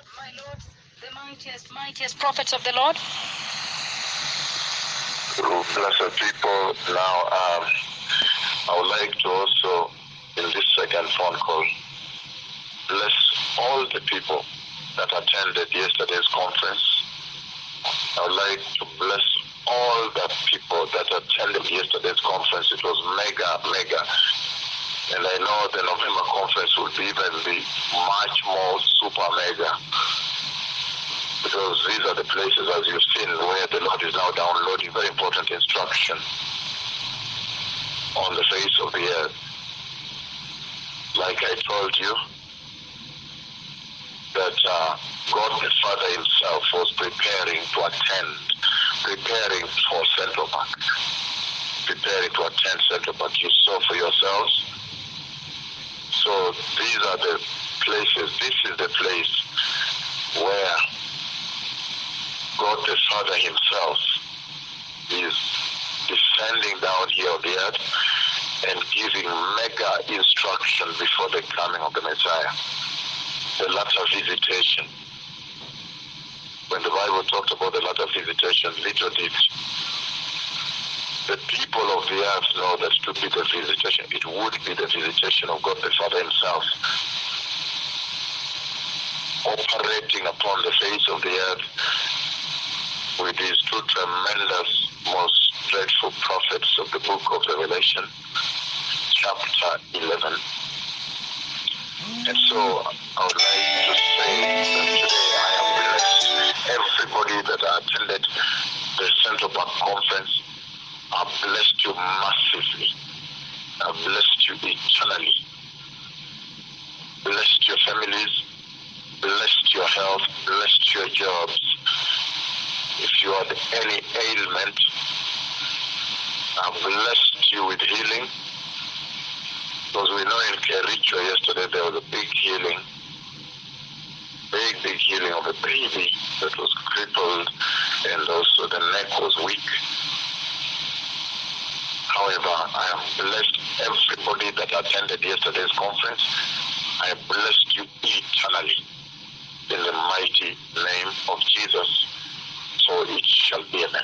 Lord, my Lord, the mightiest, mightiest prophets of the Lord. Blessed people, now um, I would like to also, in this second phone call, bless all the people that attended yesterday's conference. I would like to bless all the people that attended yesterday's conference. It was mega, mega. And I know the November conference will be even be much more super mega. Because these are the places, as you've seen, where the Lord is now downloading very important instruction on the face of the earth. Like I told you, that uh, God the Father Himself was preparing to attend, preparing for Central Bank, preparing to attend Central Bank. You saw for yourselves. So these are the places, this is the place where God the Father Himself is descending down here on the earth and giving mega instruction before the coming of the Messiah the latter visitation. When the Bible talked about the latter visitation, little did the people of the earth know that to be the visitation, it would be the visitation of God the Father Himself, operating upon the face of the earth with these two tremendous, most dreadful prophets of the book of Revelation, chapter 11. And so I would like to say that today I have blessed everybody that attended the Central Park Conference. I blessed you massively. I blessed you eternally. Blessed your families. Blessed your health. Blessed your jobs. If you had any ailment, I blessed you with healing. Because we know in Kericho yesterday there was a big healing, big, big healing of a baby that was crippled and also the neck was weak. However, I have blessed everybody that attended yesterday's conference. I blessed you eternally in the mighty se olvida.